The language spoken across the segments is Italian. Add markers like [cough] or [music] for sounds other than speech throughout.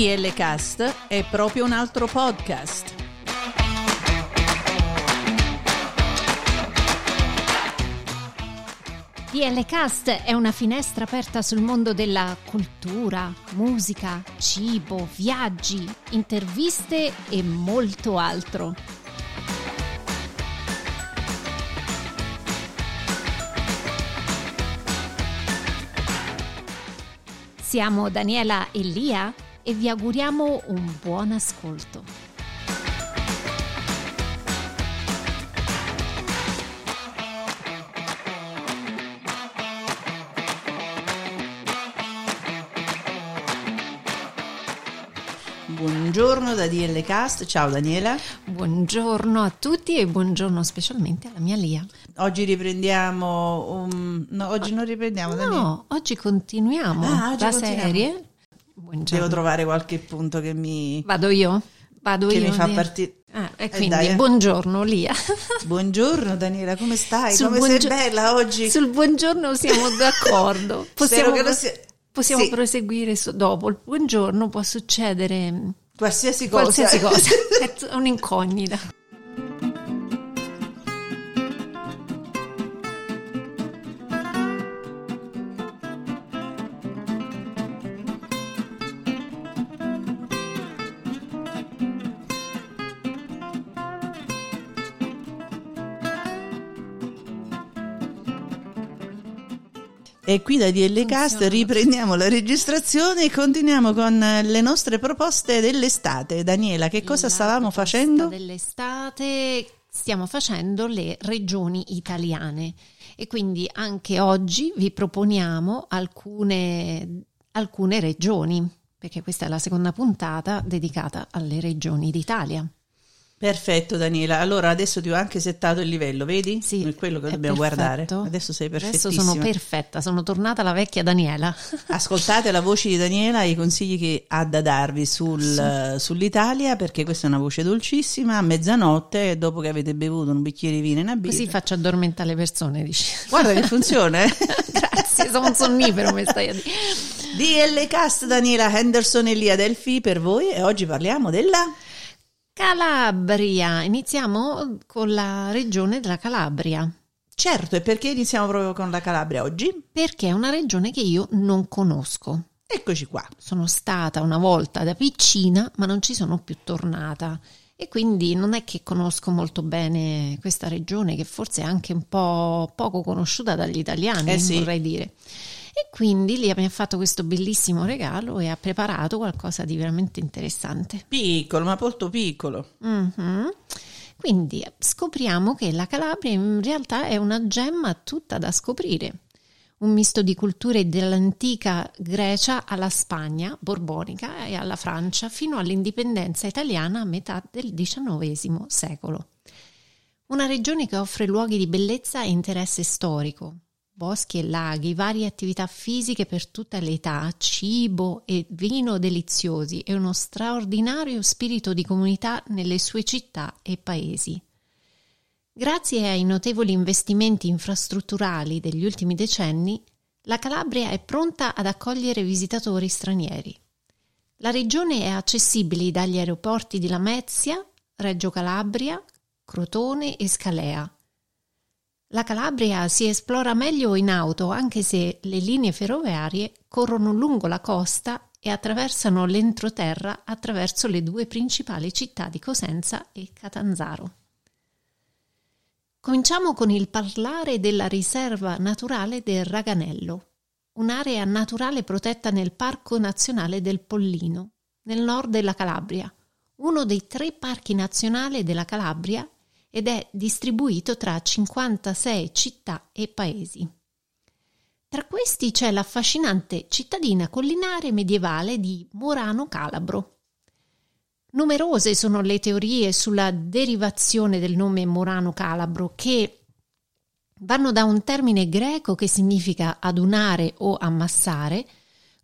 DL Cast è proprio un altro podcast. DL Cast è una finestra aperta sul mondo della cultura, musica, cibo, viaggi, interviste e molto altro. Siamo Daniela e Lia e vi auguriamo un buon ascolto. Buongiorno da DL Cast, ciao Daniela. Buongiorno a tutti e buongiorno specialmente alla mia Lia. Oggi riprendiamo, un... no, oggi non riprendiamo Daniela. No, oggi continuiamo Ah, oggi la continuiamo. serie. Buongiorno. Devo trovare qualche punto che mi, Vado io? Vado che io. mi fa Lia? partire. Ah, e Eh, quindi eh. buongiorno Lia. [laughs] Buongiorno Daniela, come stai? Sul come buongio- sei bella oggi? Sul buongiorno siamo [laughs] d'accordo. Possiamo, sia... possiamo Sì, proseguire su- dopo. Il buongiorno può succedere mm, qualsiasi cosa. qualsiasi cosa. [laughs] È un'incognita. E qui da DL Cast riprendiamo la registrazione e continuiamo con eh, le nostre proposte dell'estate. Daniela, che cosa La stavamo facendo? Dell'estate stiamo facendo le regioni italiane e quindi anche oggi vi proponiamo alcune, alcune regioni, perché questa è la seconda puntata dedicata alle regioni d'Italia. Perfetto Daniela, allora adesso ti ho anche settato il livello, vedi? Sì, È quello che dobbiamo guardare. perfetto. Adesso sei Adesso perfettissima. sono perfetta, sono tornata la vecchia Daniela. [laughs] Ascoltate la voce di Daniela e i consigli che ha da darvi sul- eh, sull'Italia perché questa è una voce dolcissima a mezzanotte dopo che avete bevuto un bicchiere di vino e una birra. Così faccio addormentare le persone, dici. Guarda che funziona. eh. [laughs] Grazie, sono un sonnifero, mi stai a dire. DL Cast Daniela Henderson e Lia Delfi per voi e oggi parliamo della Calabria, iniziamo con la regione della Calabria, Certo, e perché iniziamo proprio con la Calabria oggi? perché è una regione che io non conosco. Eccoci qua. Sono stata una volta da piccina, ma non ci sono più tornata. E quindi non è che conosco molto bene questa regione, che forse è anche un po' poco conosciuta dagli italiani, Eh sì. vorrei dire. E quindi lì mi ha fatto questo bellissimo regalo e ha preparato qualcosa di veramente interessante. Piccolo, ma molto piccolo. Mhm. Quindi scopriamo che la Calabria in realtà è una gemma tutta da scoprire. Un misto di culture dall'antica Grecia alla Spagna borbonica e alla Francia fino all'indipendenza italiana a metà del XIX secolo. Una regione che offre luoghi di bellezza e interesse storico, boschi e laghi, varie attività fisiche per tutte le età, cibo e vino deliziosi e uno straordinario spirito di comunità nelle sue città e paesi. Grazie ai notevoli investimenti infrastrutturali degli ultimi decenni, la Calabria è pronta ad accogliere visitatori stranieri. La regione è accessibile dagli aeroporti di Lamezia, Reggio Calabria, Crotone e Scalea. La Calabria si esplora meglio in auto anche se le linee ferroviarie corrono lungo la costa e attraversano l'entroterra attraverso le due principali città di Cosenza e Catanzaro. Cominciamo con il parlare della riserva naturale del Raganello, un'area naturale protetta nel Parco Nazionale del Pollino, nel nord della Calabria, uno dei tre parchi nazionali della Calabria ed è distribuito tra 56 città e paesi. Tra questi c'è l'affascinante cittadina collinare medievale di Murano Calabro. Numerose sono le teorie sulla derivazione del nome Murano Calabro che vanno da un termine greco che significa adunare o ammassare,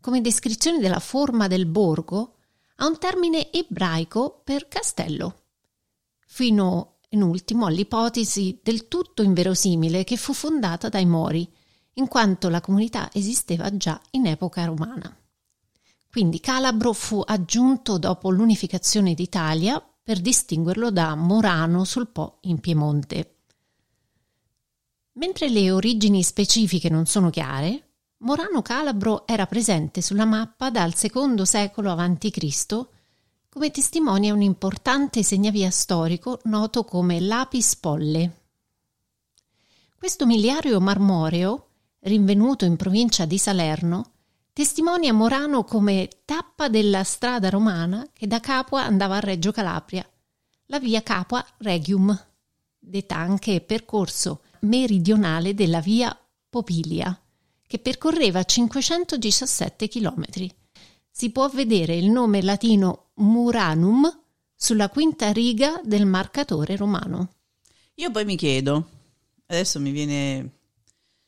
come descrizione della forma del borgo, a un termine ebraico per castello, fino in ultimo all'ipotesi del tutto inverosimile che fu fondata dai Mori, in quanto la comunità esisteva già in epoca romana. Quindi Calabro fu aggiunto dopo l'unificazione d'Italia per distinguerlo da Morano sul Po in Piemonte. Mentre le origini specifiche non sono chiare, Morano Calabro era presente sulla mappa dal secondo secolo a.C., come testimonia un importante segnavia storico noto come Lapis Polle. Questo miliario marmoreo, rinvenuto in provincia di Salerno, testimonia Morano come tappa della strada romana che da Capua andava a Reggio Calabria, la via Capua Regium, detta anche percorso meridionale della via Popilia che percorreva 517 km. Si può vedere il nome latino Muranum sulla quinta riga del marcatore romano. Io poi mi chiedo, adesso mi viene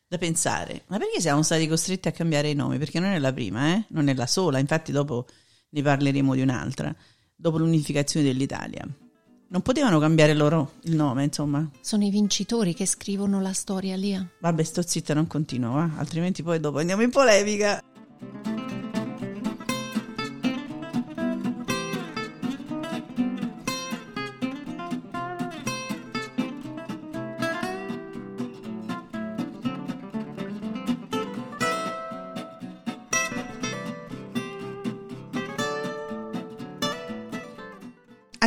da pensare, ma perché siamo stati costretti a cambiare i nomi? Perché non è la prima, eh? non è la sola, infatti dopo ne parleremo di un'altra, dopo l'unificazione dell'Italia. Non potevano cambiare loro il nome, insomma. Sono i vincitori che scrivono la storia, Lia. Vabbè, sto zitta, non continuo, va? altrimenti poi dopo andiamo in polemica.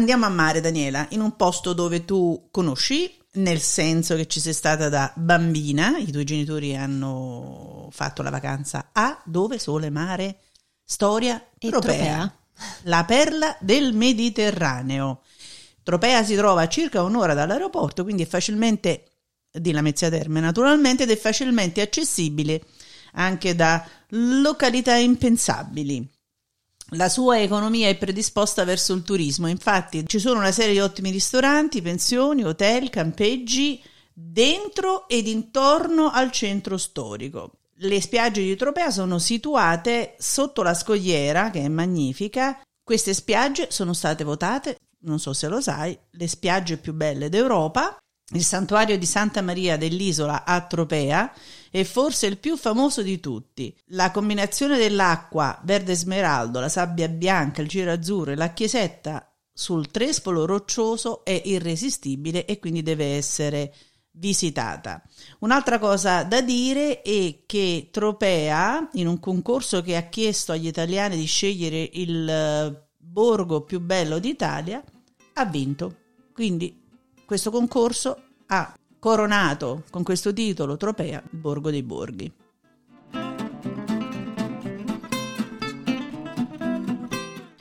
Andiamo a mare, Daniela, in un posto dove tu conosci, nel senso che ci sei stata da bambina, i tuoi genitori hanno fatto la vacanza a dove? Sole, mare, storia europea. Tropea. La perla del Mediterraneo. Tropea si trova a circa un'ora dall'aeroporto, quindi è facilmente, di Lamezia Terme naturalmente, ed è facilmente accessibile anche da località impensabili. La sua economia è predisposta verso il turismo, infatti ci sono una serie di ottimi ristoranti, pensioni, hotel, campeggi dentro ed intorno al centro storico. Le spiagge di Tropea sono situate sotto la scogliera, che è magnifica. Queste spiagge sono state votate, non so se lo sai, le spiagge più belle d'Europa. Il santuario di Santa Maria dell'isola a Tropea è forse il più famoso di tutti. La combinazione dell'acqua verde smeraldo, la sabbia bianca, il giro azzurro e la chiesetta sul trespolo roccioso è irresistibile e quindi deve essere visitata. Un'altra cosa da dire è che Tropea, in un concorso che ha chiesto agli italiani di scegliere il eh, borgo più bello d'Italia, ha vinto. Quindi questo concorso ha coronato con questo titolo Tropea il Borgo dei Borghi.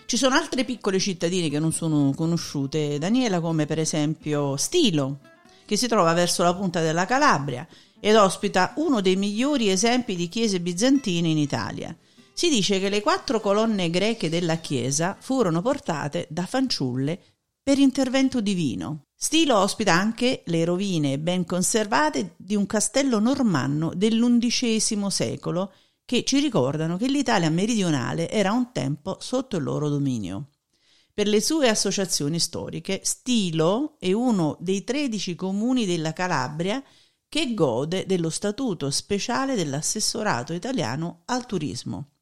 Ci sono altre piccole cittadine che non sono conosciute, Daniela, come per esempio Stilo, che si trova verso la punta della Calabria ed ospita uno dei migliori esempi di chiese bizantine in Italia. Si dice che le quattro colonne greche della chiesa furono portate da fanciulle per intervento divino. Stilo ospita anche le rovine ben conservate di un castello normanno dell'undicesimo secolo che ci ricordano che l'Italia meridionale era un tempo sotto il loro dominio. Per le sue associazioni storiche, Stilo è uno dei 13 comuni della Calabria che gode dello statuto speciale dell'assessorato italiano al turismo.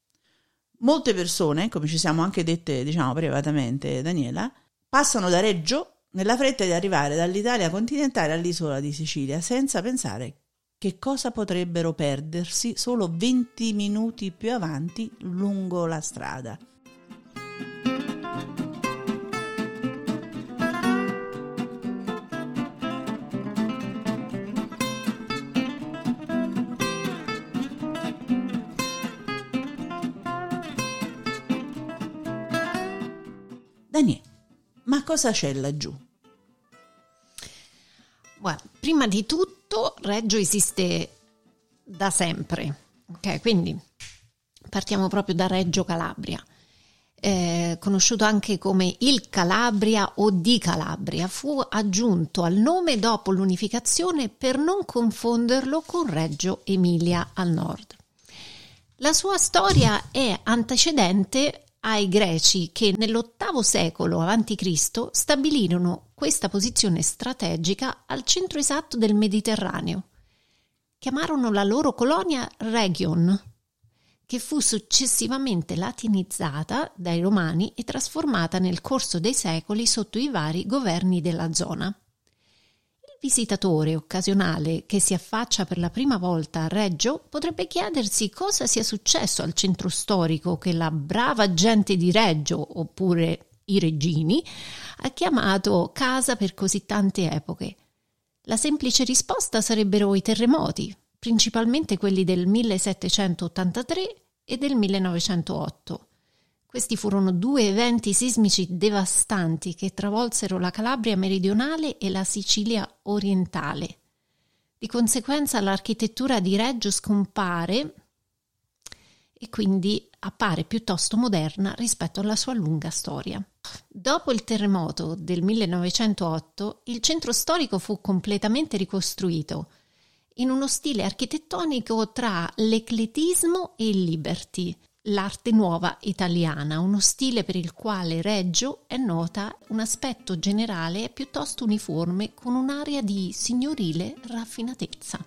Molte persone, come ci siamo anche dette, diciamo privatamente, Daniela, passano da Reggio nella fretta di arrivare dall'Italia continentale all'isola di Sicilia senza pensare che cosa potrebbero perdersi solo 20 minuti più avanti lungo la strada. Daniele, ma cosa c'è laggiù? Guarda, prima di tutto Reggio esiste da sempre, ok? Quindi partiamo proprio da Reggio Calabria. Eh, conosciuto anche come il Calabria o di Calabria, fu aggiunto al nome dopo l'unificazione per non confonderlo con Reggio Emilia al nord. La sua storia è antecedente ai greci che nell'ottavo secolo a.C. stabilirono questa posizione strategica al centro esatto del Mediterraneo. Chiamarono la loro colonia Region, che fu successivamente latinizzata dai romani e trasformata nel corso dei secoli sotto i vari governi della zona. Visitatore occasionale che si affaccia per la prima volta a Reggio potrebbe chiedersi cosa sia successo al centro storico che la brava gente di Reggio, oppure i regini, ha chiamato casa per così tante epoche. La semplice risposta sarebbero i terremoti, principalmente quelli del 1783 e del 1908. Questi furono due eventi sismici devastanti che travolsero la Calabria meridionale e la Sicilia orientale. Di conseguenza l'architettura di Reggio scompare e quindi appare piuttosto moderna rispetto alla sua lunga storia. Dopo il terremoto del 1908, il centro storico fu completamente ricostruito in uno stile architettonico tra l'ecletismo e il liberty, l'arte nuova italiana, uno stile per il quale Reggio è nota un aspetto generale piuttosto uniforme con un'aria di signorile raffinatezza.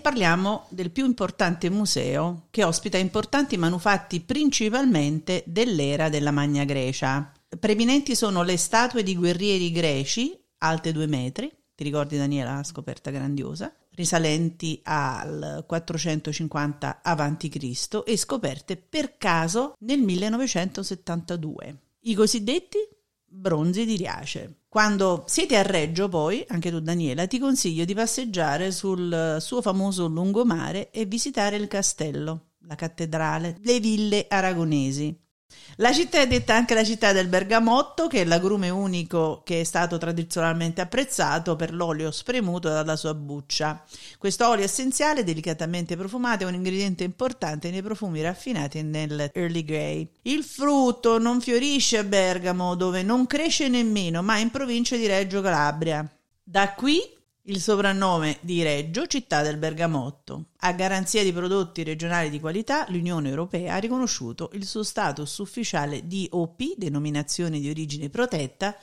Parliamo del più importante museo che ospita importanti manufatti principalmente dell'era della Magna Grecia. Preminenti sono le statue di guerrieri greci, alte due metri, ti ricordi Daniela, la scoperta grandiosa, risalenti al 450 a.C. e scoperte per caso nel 1972. I cosiddetti bronzi di Riace. Quando siete a Reggio, poi, anche tu Daniela, ti consiglio di passeggiare sul suo famoso lungomare e visitare il castello, la cattedrale, le ville aragonesi. La città è detta anche la città del bergamotto, che è l'agrume unico che è stato tradizionalmente apprezzato per l'olio spremuto dalla sua buccia. Questo olio essenziale, delicatamente profumato, è un ingrediente importante nei profumi raffinati nel Early Grey. Il frutto non fiorisce a Bergamo, dove non cresce nemmeno, ma in provincia di Reggio Calabria. Da qui il soprannome di Reggio, città del bergamotto. A garanzia di prodotti regionali di qualità, l'Unione Europea ha riconosciuto il suo status ufficiale di OP, denominazione di origine protetta,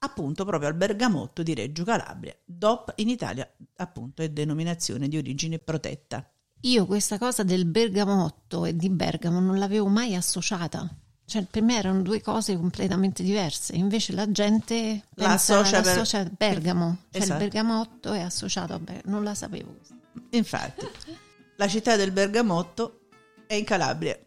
appunto proprio al bergamotto di Reggio Calabria. DOP in Italia, appunto, è denominazione di origine protetta. Io questa cosa del bergamotto e di Bergamo non l'avevo mai associata. Cioè, per me erano due cose completamente diverse, invece la gente La associa per- associa a Bergamo, cioè Esatto. il bergamotto è associato a Bergamo, non la sapevo. Infatti, la città del bergamotto è in Calabria.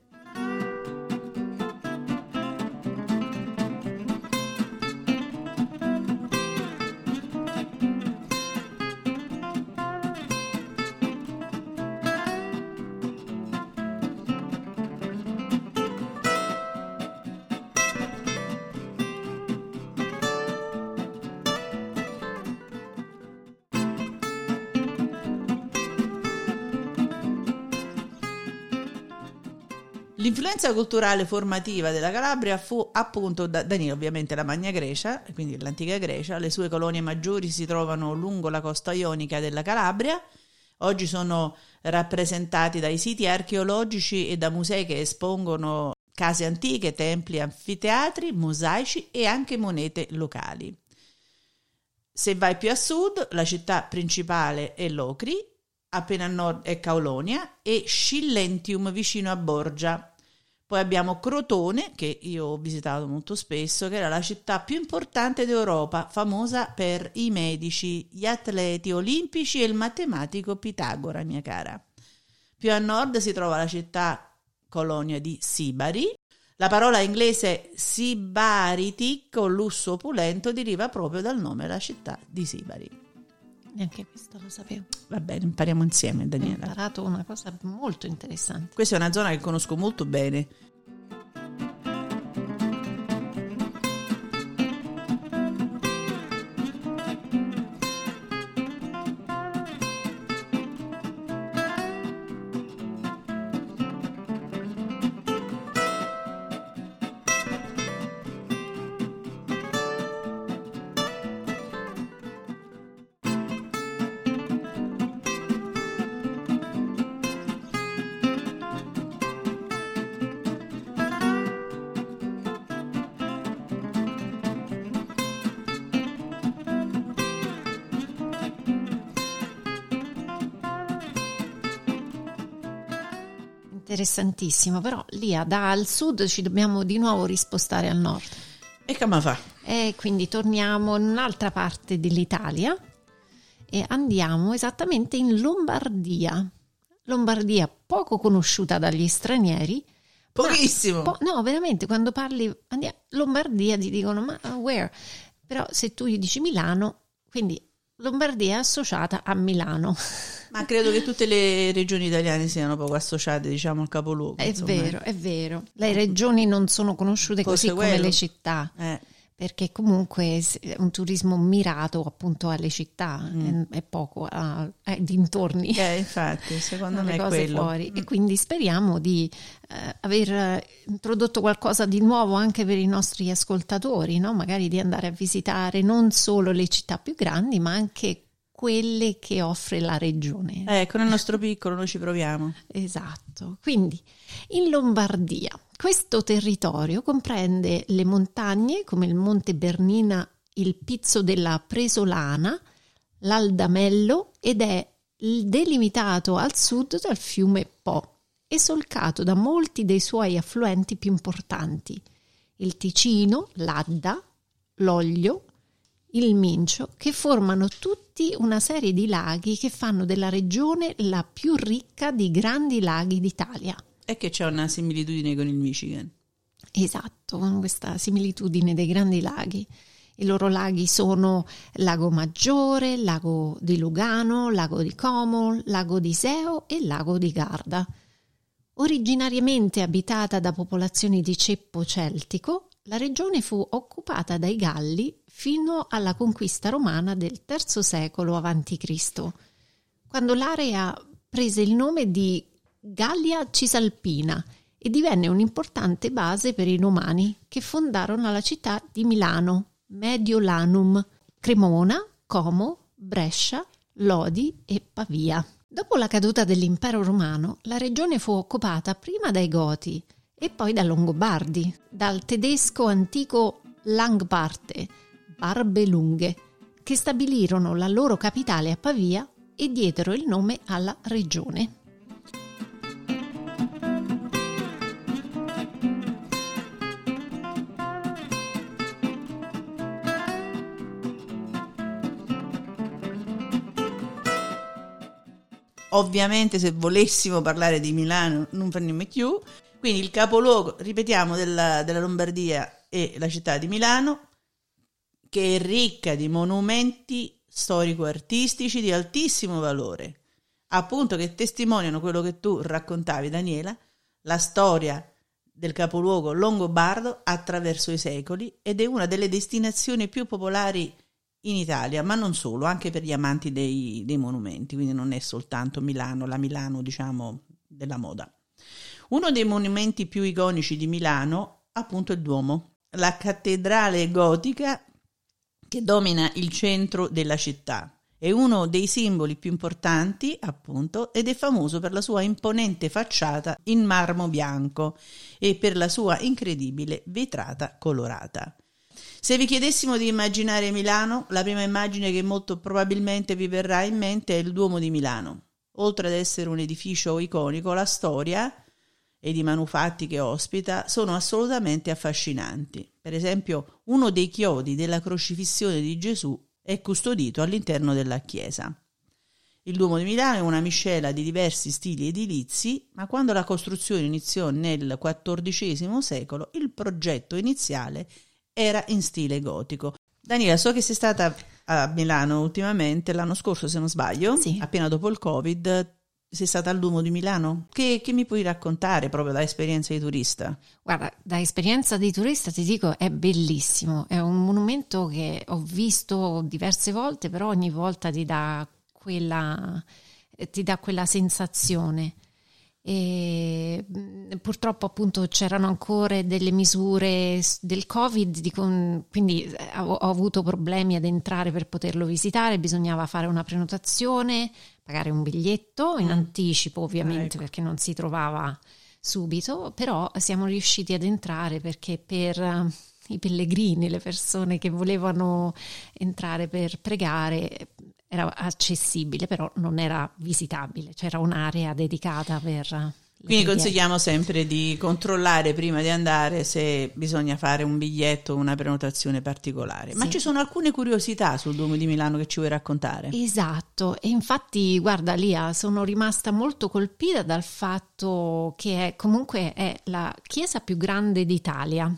L'influenza culturale formativa della Calabria fu appunto da, da lì ovviamente la Magna Grecia, quindi l'antica Grecia, le sue colonie maggiori si trovano lungo la costa ionica della Calabria, oggi sono rappresentati dai siti archeologici e da musei che espongono case antiche, templi, anfiteatri, mosaici e anche monete locali. Se vai più a sud, la città principale è Locri, appena a nord è Caulonia e Scillentium vicino a Borgia. Poi abbiamo Crotone, che io ho visitato molto spesso, che era la città più importante d'Europa, famosa per i medici, gli atleti olimpici e il matematico Pitagora, mia cara. Più a nord si trova la città colonia di Sibari. La parola inglese Sibariti, con lusso opulento, deriva proprio dal nome della città di Sibari. Neanche questo lo sapevo. Va bene, impariamo insieme, Ho Daniela. imparato una cosa molto interessante. Questa è una zona che conosco molto bene. Interessantissimo, però lì dal sud ci dobbiamo di nuovo rispostare al nord. E come fa? E quindi torniamo in un'altra parte dell'Italia e andiamo esattamente in Lombardia. Lombardia poco conosciuta dagli stranieri. Pochissimo. Po- no, veramente, quando parli andiamo, Lombardia ti dicono ma where? Però se tu gli dici Milano, quindi Lombardia è associata a Milano. Ma credo che tutte le regioni italiane siano poco associate, diciamo, al capoluogo. È insomma. vero, è vero. Le regioni non sono conosciute Forse così come quello. le città. Eh, perché comunque è un turismo mirato appunto alle città Mm. e, poco ai dintorni. eh, infatti, secondo [laughs] me è quello. fuori e quindi speriamo di eh, aver introdotto qualcosa di nuovo anche per i nostri ascoltatori, no? magari di andare a visitare non solo le città più grandi ma anche quelle che offre la regione. Ecco, nel nostro piccolo noi ci proviamo. Esatto. Quindi in Lombardia questo territorio comprende le montagne come il Monte Bernina, il Pizzo della Presolana, l'Aldamello ed è delimitato al sud dal fiume Po e solcato da molti dei suoi affluenti più importanti, il Ticino, l'Adda, l'Oglio, il Mincio, che formano tutti una serie di laghi che fanno della regione la più ricca di grandi laghi d'Italia. È che c'è una similitudine con il Michigan. Esatto, con questa similitudine dei grandi laghi. I loro laghi sono Lago Maggiore, Lago di Lugano, Lago di Como, Lago di Seo e Lago di Garda. Originariamente abitata da popolazioni di ceppo celtico, la regione fu occupata dai Galli fino alla conquista romana del III secolo a.C., quando l'area prese il nome di Gallia Cisalpina e divenne un'importante base per i romani che fondarono la città di Milano, Mediolanum, Cremona, Como, Brescia, Lodi e Pavia. Dopo la caduta dell'impero romano, la regione fu occupata prima dai Goti e poi dai Longobardi, dal tedesco antico Langbarte, Barbe Lunghe, che stabilirono la loro capitale a Pavia e diedero il nome alla regione. Ovviamente se volessimo parlare di Milano non faremmo più. Quindi il capoluogo, ripetiamo, della, della Lombardia è la città di Milano, che è ricca di monumenti storico-artistici di altissimo valore, appunto che testimoniano quello che tu raccontavi, Daniela, la storia del capoluogo longobardo attraverso i secoli ed è una delle destinazioni più popolari in Italia, ma non solo, anche per gli amanti dei, dei monumenti, quindi non è soltanto Milano, la Milano diciamo della moda. Uno dei monumenti più iconici di Milano, appunto, è il Duomo, la cattedrale gotica che domina il centro della città. È uno dei simboli più importanti, appunto, ed è famoso per la sua imponente facciata in marmo bianco e per la sua incredibile vetrata colorata. Se vi chiedessimo di immaginare Milano, la prima immagine che molto probabilmente vi verrà in mente è il Duomo di Milano. Oltre ad essere un edificio iconico, la storia ed i manufatti che ospita sono assolutamente affascinanti. Per esempio, uno dei chiodi della crocifissione di Gesù è custodito all'interno della chiesa. Il Duomo di Milano è una miscela di diversi stili edilizi, ma quando la costruzione iniziò nel XIV secolo, il progetto iniziale era in stile gotico. Daniela, so che sei stata a Milano ultimamente, l'anno scorso se non sbaglio, Sì. appena dopo il Covid, sei stata al Duomo di Milano? Che, che mi puoi raccontare proprio da esperienza di turista? Guarda, da esperienza di turista ti dico è bellissimo, è un monumento che ho visto diverse volte, però ogni volta ti dà quella, ti dà quella sensazione. E purtroppo appunto c'erano ancora delle misure del Covid, con- quindi eh, ho, ho avuto problemi ad entrare per poterlo visitare, bisognava fare una prenotazione, pagare un biglietto in Mm. anticipo ovviamente Ecco. perché non si trovava subito, però siamo riusciti ad entrare perché per eh, i pellegrini, le persone che volevano entrare per pregare, era accessibile, però non era visitabile, c'era un'area dedicata per Quindi consigliamo sempre di controllare prima di andare se bisogna fare un biglietto o una prenotazione particolare. Sì. Ma ci sono alcune curiosità sul Duomo di Milano che ci vuoi raccontare? Esatto, e infatti guarda Lia, sono rimasta molto colpita dal fatto che è, comunque è la chiesa più grande d'Italia.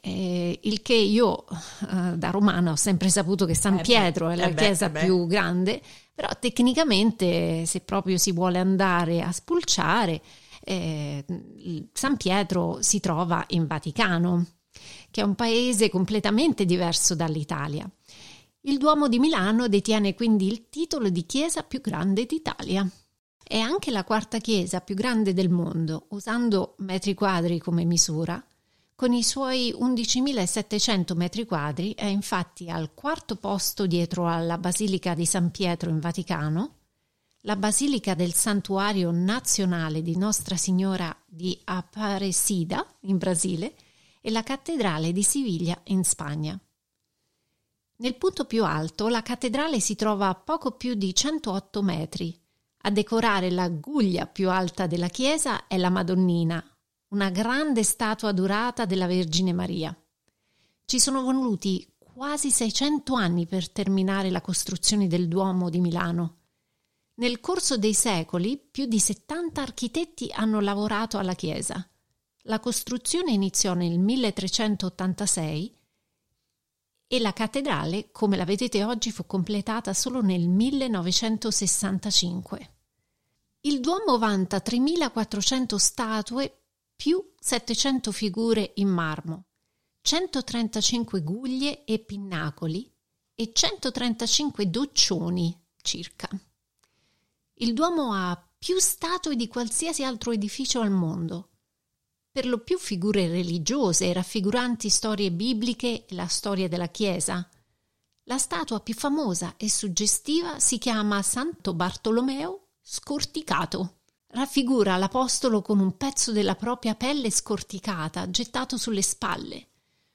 Eh, il che io eh, da romana ho sempre saputo che San eh Pietro beh, è la eh chiesa beh, più grande, però tecnicamente se proprio si vuole andare a spulciare, eh, San Pietro si trova in Vaticano, che è un paese completamente diverso dall'Italia. Il Duomo di Milano detiene quindi il titolo di chiesa più grande d'Italia. È anche la quarta chiesa più grande del mondo, usando metri quadri come misura, con i suoi 11.700 metri quadri è infatti al quarto posto dietro alla Basilica di San Pietro in Vaticano, la Basilica del Santuario Nazionale di Nostra Signora di Aparecida in Brasile e la Cattedrale di Siviglia in Spagna. Nel punto più alto la cattedrale si trova a poco più di 108 metri. A decorare la guglia più alta della chiesa è la Madonnina, una grande statua dorata della Vergine Maria. Ci sono voluti quasi 600 anni per terminare la costruzione del Duomo di Milano. Nel corso dei secoli più di 70 architetti hanno lavorato alla chiesa. La costruzione iniziò nel 1386 e la cattedrale, come la vedete oggi, fu completata solo nel 1965. Il Duomo vanta 3400 statue più 700 figure in marmo, 135 guglie e pinnacoli e 135 doccioni circa. Il Duomo ha più statue di qualsiasi altro edificio al mondo, per lo più figure religiose raffiguranti storie bibliche e la storia della Chiesa. La statua più famosa e suggestiva si chiama Santo Bartolomeo scorticato raffigura l'Apostolo con un pezzo della propria pelle scorticata gettato sulle spalle.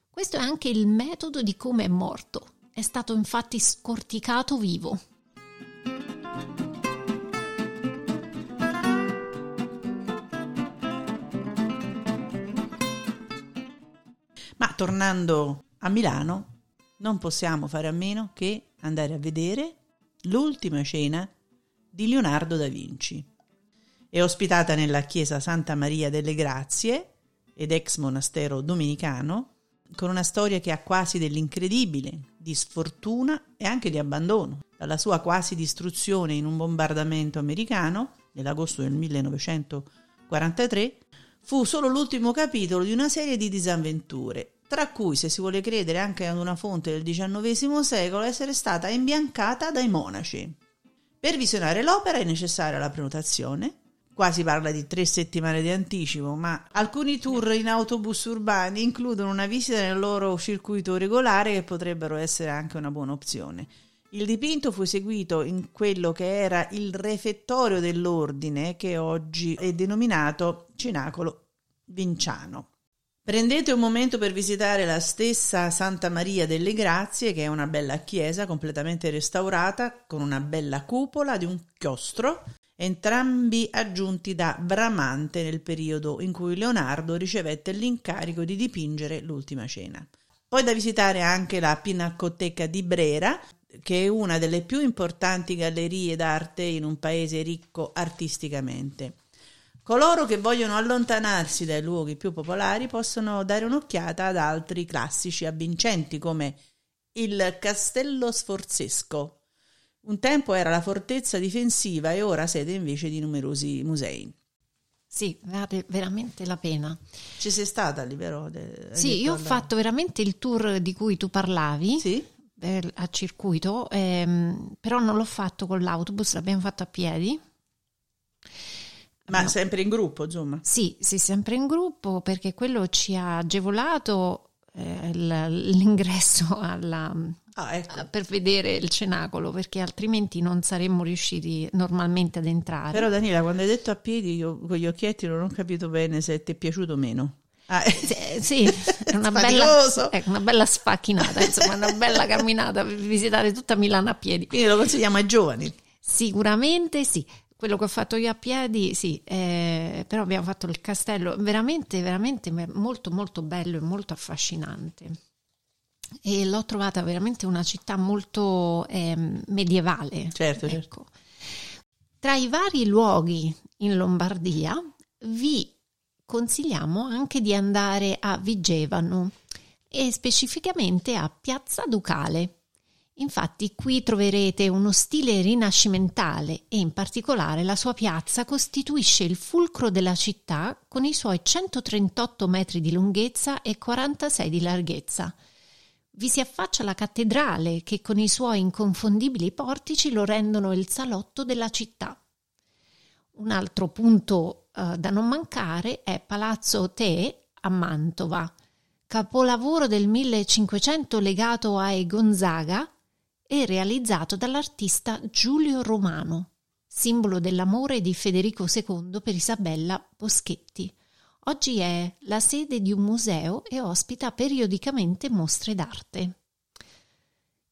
Questo è anche il metodo di come è morto. È stato infatti scorticato vivo. Ma tornando a Milano, non possiamo fare a meno che andare a vedere l'ultima cena di Leonardo da Vinci. È ospitata nella chiesa Santa Maria delle Grazie ed ex monastero domenicano, con una storia che ha quasi dell'incredibile, di sfortuna e anche di abbandono. Dalla sua quasi distruzione in un bombardamento americano nell'agosto del 1943 fu solo l'ultimo capitolo di una serie di disavventure, tra cui, se si vuole credere anche ad una fonte del XIX secolo, essere stata imbiancata dai monaci. Per visionare l'opera è necessaria la prenotazione Qua si parla di tre settimane di anticipo, ma alcuni tour in autobus urbani includono una visita nel loro circuito regolare che potrebbero essere anche una buona opzione. Il dipinto fu eseguito in quello che era il refettorio dell'ordine, che oggi è denominato Cenacolo Vinciano. Prendete un momento per visitare la stessa Santa Maria delle Grazie, che è una bella chiesa completamente restaurata, con una bella cupola di un chiostro entrambi aggiunti da Bramante nel periodo in cui Leonardo ricevette l'incarico di dipingere l'Ultima Cena. Poi da visitare anche la Pinacoteca di Brera, che è una delle più importanti gallerie d'arte in un paese ricco artisticamente. Coloro che vogliono allontanarsi dai luoghi più popolari possono dare un'occhiata ad altri classici avvincenti come il Castello Sforzesco, un tempo era la fortezza difensiva e ora sede invece di numerosi musei. Sì, vale veramente la pena. Ci sei stata lì, vero? Sì, io ho fatto veramente il tour di cui tu parlavi. Sì. Eh, a circuito, ehm, però non l'ho fatto con l'autobus, l'abbiamo fatto a piedi. Ma no. sempre in gruppo, insomma? Sì, sì, sempre in gruppo perché quello ci ha agevolato eh, l'ingresso alla, ah, ecco. per vedere il cenacolo perché altrimenti non saremmo riusciti normalmente ad entrare. Però Daniela, quando hai detto a piedi io con gli occhietti non ho capito bene se ti è piaciuto o meno. Ah, eh. sì, è [laughs] una bella, è una bella sfacchinata, insomma, una bella camminata per visitare tutta Milano a piedi. Quindi lo consigliamo ai giovani. Sicuramente sì. quello che ho fatto io a piedi, sì, eh, però abbiamo fatto il castello veramente, veramente molto, molto bello e molto affascinante. E l'ho trovata veramente una città molto eh, medievale. Certo, certo. ecco. certo. Tra i vari luoghi in Lombardia vi consigliamo anche di andare a Vigevano e specificamente a Piazza Ducale. Infatti qui troverete uno stile rinascimentale e in particolare la sua piazza costituisce il fulcro della città con i suoi 138 metri di lunghezza e 46 di larghezza. Vi si affaccia la cattedrale che con i suoi inconfondibili portici lo rendono il salotto della città. Un altro punto uh, da non mancare è Palazzo Te a Mantova, capolavoro del 1500 legato ai Gonzaga e realizzato dall'artista Giulio Romano, simbolo dell'amore di Federico II per Isabella Boschetti. Oggi è la sede di un museo e ospita periodicamente mostre d'arte.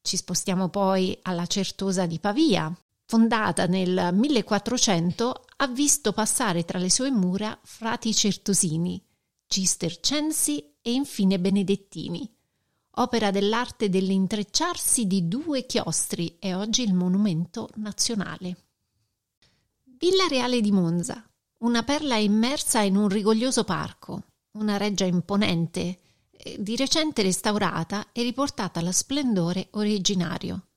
Ci spostiamo poi alla Certosa di Pavia. Fondata nel 1400, ha visto passare tra le sue mura frati certosini, cistercensi e infine benedettini opera dell'arte dell'intrecciarsi di due chiostri è oggi il monumento nazionale. Villa Reale di Monza, una perla immersa in un rigoglioso parco, una reggia imponente, eh, di recente restaurata e riportata allo splendore originario.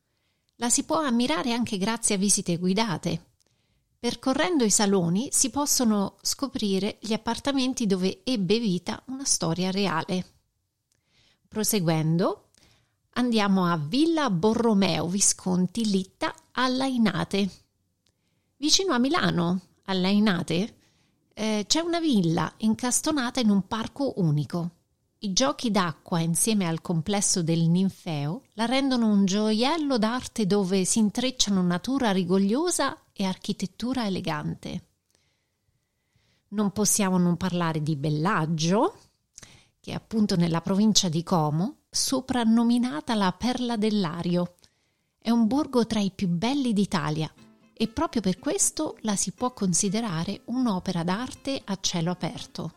La si può ammirare anche grazie a visite guidate. Percorrendo i saloni si possono scoprire gli appartamenti dove ebbe vita una storia reale. Proseguendo, andiamo a Villa Borromeo Visconti Litta a Lainate. Vicino a Milano, a Lainate, eh, c'è una villa incastonata in un parco unico. I giochi d'acqua insieme al complesso del Ninfeo la rendono un gioiello d'arte dove si intrecciano natura rigogliosa e architettura elegante. Non possiamo non parlare di Bellaggio, che è appunto nella provincia di Como, soprannominata la Perla dell'Ario. È un borgo tra i più belli d'Italia e proprio per questo la si può considerare un'opera d'arte a cielo aperto.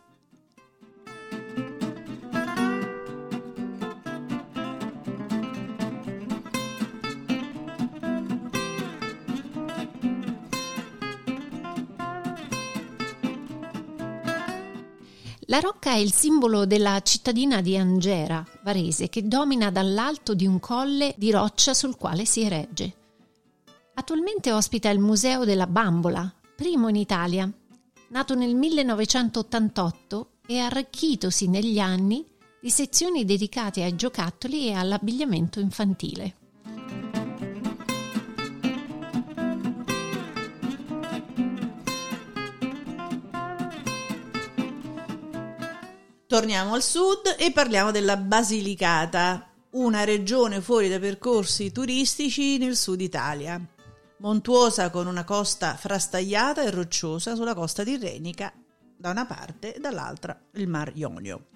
La rocca è il simbolo della cittadina di Angera, Varese, che domina dall'alto di un colle di roccia sul quale si eregge. Attualmente ospita il Museo della Bambola, primo in Italia, nato nel 1988 e arricchitosi negli anni di sezioni dedicate ai giocattoli e all'abbigliamento infantile. Torniamo al sud e parliamo della Basilicata, una regione fuori dai percorsi turistici nel sud Italia, montuosa con una costa frastagliata e rocciosa sulla costa tirrenica da una parte e dall'altra il Mar Ionio.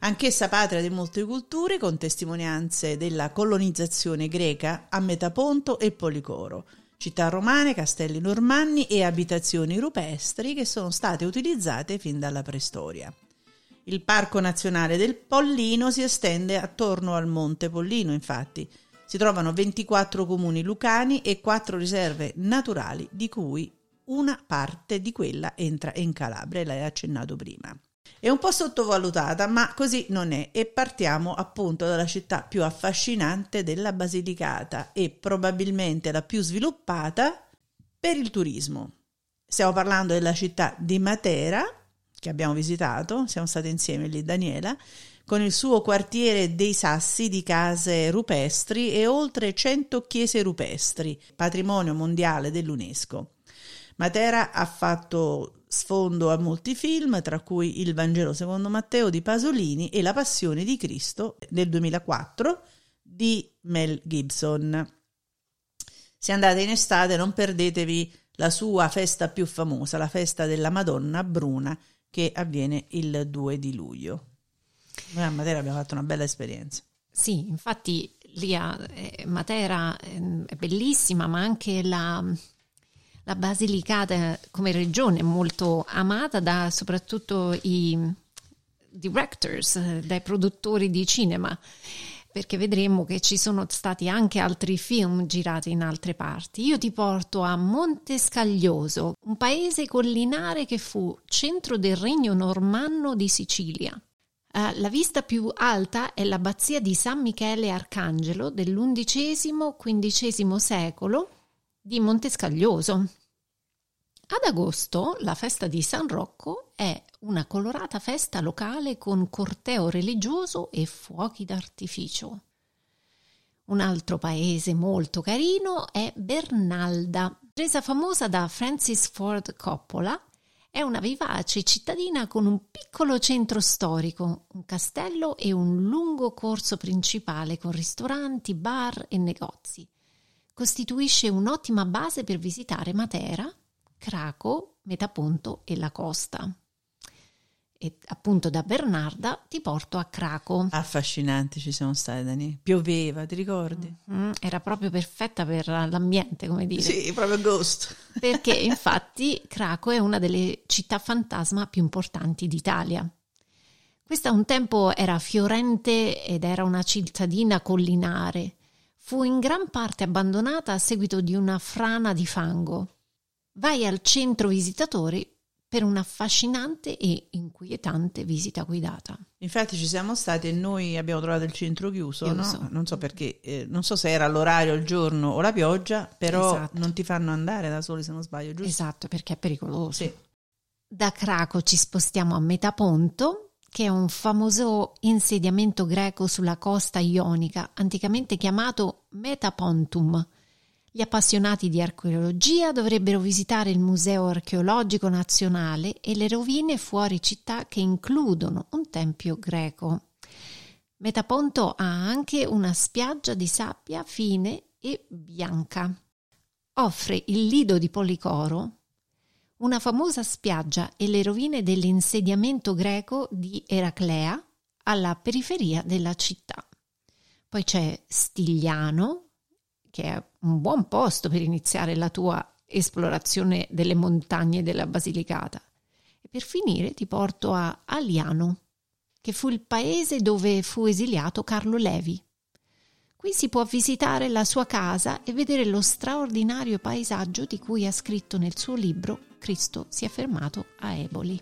Anch'essa patria di molte culture con testimonianze della colonizzazione greca a Metaponto e Policoro, città romane, castelli normanni e abitazioni rupestri che sono state utilizzate fin dalla preistoria. Il Parco Nazionale del Pollino si estende attorno al Monte Pollino, infatti. Si trovano 24 comuni lucani e 4 riserve naturali, di cui una parte di quella entra in Calabria, l'hai accennato prima. È un po' sottovalutata, ma così non è e partiamo appunto dalla città più affascinante della Basilicata e probabilmente la più sviluppata per il turismo. Stiamo parlando della città di Matera, che abbiamo visitato, siamo stati insieme lì Daniela, con il suo quartiere dei sassi di case rupestri e oltre 100 chiese rupestri, patrimonio mondiale dell'UNESCO. Matera ha fatto sfondo a molti film, tra cui Il Vangelo secondo Matteo di Pasolini e La Passione di Cristo del 2004 di Mel Gibson. Se andate in estate non perdetevi la sua festa più famosa, la festa della Madonna Bruna, che avviene il 2 di luglio. Noi a Matera abbiamo fatto una bella esperienza. Sì, infatti lì a eh, Matera eh, è bellissima, ma anche la, La Basilicata come regione è molto amata da soprattutto i directors, dai produttori di cinema, perché vedremo che ci sono stati anche altri film girati in altre parti. Io ti porto a Montescaglioso, un paese collinare che fu centro del regno normanno di Sicilia. Uh, la vista più alta è l'abbazia di San Michele Arcangelo dell'undicesimo-quindicesimo secolo di Montescaglioso. Ad agosto la festa di San Rocco è una colorata festa locale con corteo religioso e fuochi d'artificio. Un altro paese molto carino è Bernalda, resa famosa da Francis Ford Coppola. È una vivace cittadina con un piccolo centro storico, un castello e un lungo corso principale con ristoranti, bar e negozi. Costituisce un'ottima base per visitare Matera, Craco, Metaponto e la costa. E appunto da Bernarda ti porto a Craco. Affascinanti ci siamo stati, Dani. Pioveva, ti ricordi? Mm, era proprio perfetta per l'ambiente, come dire. Sì, proprio ghost. Perché [laughs] infatti Craco è una delle città fantasma più importanti d'Italia. Questa un tempo era fiorente ed era una cittadina collinare. Fu in gran parte abbandonata a seguito di una frana di fango vai al centro visitatori per un'affascinante e inquietante visita guidata. Infatti ci siamo stati e noi abbiamo trovato il centro chiuso, no? so. non so perché, eh, non so se era l'orario, il giorno o la pioggia, però esatto. non ti fanno andare da soli se non sbaglio, giusto? Esatto, perché è pericoloso. Sì. Da Craco ci spostiamo a Metaponto, che è un famoso insediamento greco sulla costa ionica, anticamente chiamato Metapontum, gli appassionati di archeologia dovrebbero visitare il Museo archeologico nazionale e le rovine fuori città che includono un tempio greco. Metaponto ha anche una spiaggia di sabbia fine e bianca. Offre il lido di Policoro, una famosa spiaggia e le rovine dell'insediamento greco di Eraclea alla periferia della città. Poi c'è Stigliano, che è un buon posto per iniziare la tua esplorazione delle montagne della Basilicata. E per finire ti porto a Aliano, che fu il paese dove fu esiliato Carlo Levi. Qui si può visitare la sua casa e vedere lo straordinario paesaggio di cui ha scritto nel suo libro Cristo si è fermato a Eboli.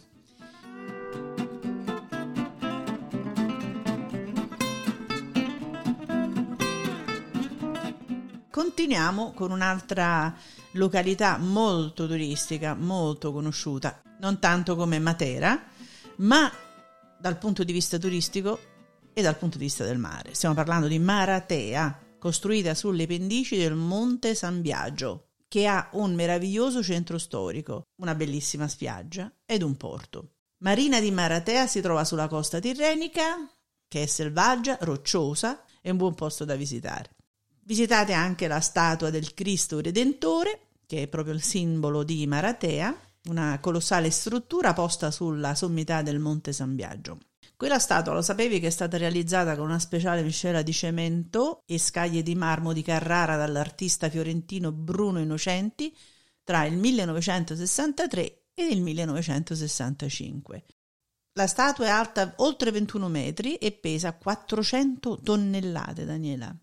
Continuiamo con un'altra località molto turistica, molto conosciuta, non tanto come Matera, ma dal punto di vista turistico e dal punto di vista del mare. Stiamo parlando di Maratea, costruita sulle pendici del Monte San Biagio, che ha un meraviglioso centro storico, una bellissima spiaggia ed un porto. Marina di Maratea si trova sulla costa tirrenica, che è selvaggia, rocciosa e un buon posto da visitare. Visitate anche la statua del Cristo Redentore, che è proprio il simbolo di Maratea, una colossale struttura posta sulla sommità del Monte San Biagio. Quella statua lo sapevi che è stata realizzata con una speciale miscela di cemento e scaglie di marmo di Carrara dall'artista fiorentino Bruno Innocenti tra il 1963 e il 1965. La statua è alta oltre 21 metri e pesa 400 tonnellate, Daniela.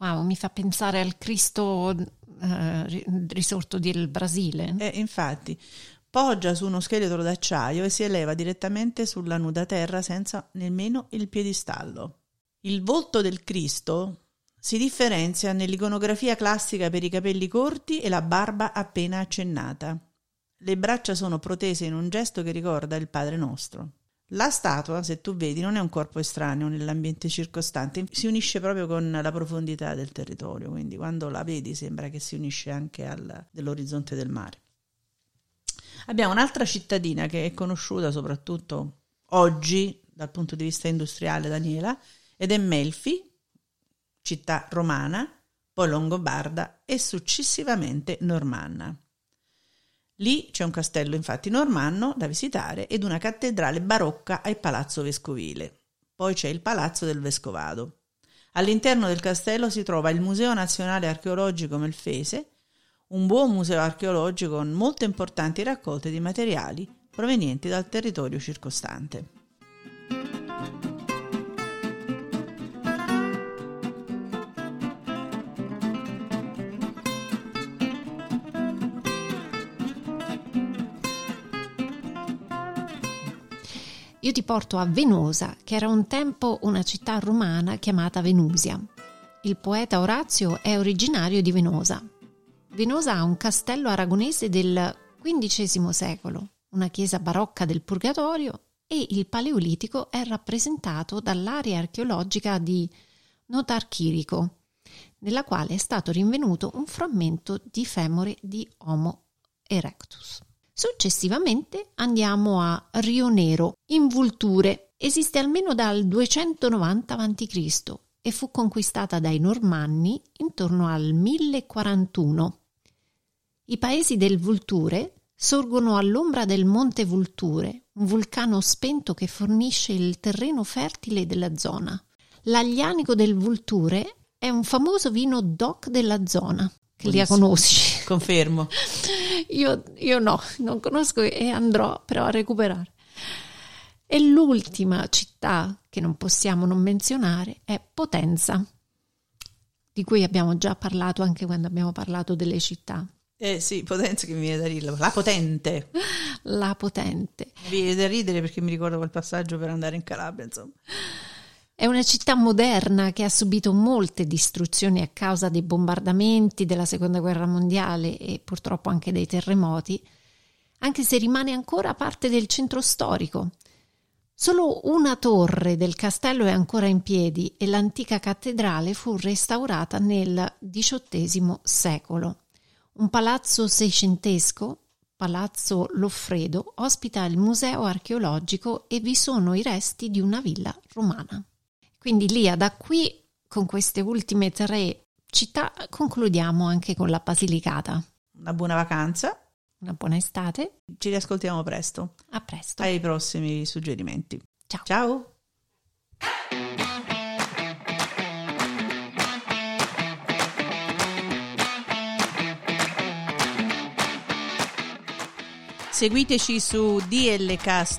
Wow, mi fa pensare al Cristo eh, risorto del Brasile. Eh, infatti, poggia su uno scheletro d'acciaio e si eleva direttamente sulla nuda terra senza nemmeno il piedistallo. Il volto del Cristo si differenzia nell'iconografia classica per i capelli corti e la barba appena accennata. Le braccia sono protese in un gesto che ricorda il Padre nostro. La statua, se tu vedi, non è un corpo estraneo nell'ambiente circostante, si unisce proprio con la profondità del territorio, quindi quando la vedi sembra che si unisce anche all'orizzonte del mare. Abbiamo un'altra cittadina che è conosciuta soprattutto oggi dal punto di vista industriale, Daniela, ed è Melfi, città romana, poi longobarda e successivamente normanna. Lì c'è un castello infatti normanno da visitare ed una cattedrale barocca al palazzo vescovile. Poi c'è il palazzo del vescovado. All'interno del castello si trova il Museo Nazionale Archeologico Melfese, un buon museo archeologico con molte importanti raccolte di materiali provenienti dal territorio circostante. Io ti porto a Venosa, che era un tempo una città romana chiamata Venusia. Il poeta Orazio è originario di Venosa. Venosa ha un castello aragonese del XV secolo, una chiesa barocca del Purgatorio e il Paleolitico è rappresentato dall'area archeologica di Notarchirico, nella quale è stato rinvenuto un frammento di femore di Homo erectus. Successivamente andiamo a Rio Nero, in Vulture. Esiste almeno dal 290 a.C. e fu conquistata dai Normanni intorno al 1041. I paesi del Vulture sorgono all'ombra del Monte Vulture, un vulcano spento che fornisce il terreno fertile della zona. L'aglianico del Vulture è un famoso vino DOC della zona, che li conosci. [laughs] Confermo. Io, io no, non conosco e andrò però a recuperare. E l'ultima città che non possiamo non menzionare è Potenza, di cui abbiamo già parlato anche quando abbiamo parlato delle città. Eh sì, Potenza che mi viene da dirlo, la potente. La potente. Mi viene da ridere perché mi ricordo quel passaggio per andare in Calabria, insomma. È una città moderna che ha subito molte distruzioni a causa dei bombardamenti della Seconda Guerra Mondiale e purtroppo anche dei terremoti, anche se rimane ancora parte del centro storico. Solo una torre del castello è ancora in piedi e l'antica cattedrale fu restaurata nel XVIII secolo. Un palazzo seicentesco, Palazzo Loffredo, ospita il museo archeologico e vi sono i resti di una villa romana. Quindi Lia, da qui con queste ultime tre città concludiamo anche con la Basilicata. Una buona vacanza. Una buona estate. Ci riascoltiamo presto. A presto. Ai prossimi suggerimenti. Ciao. Ciao. Seguiteci su dlcast.com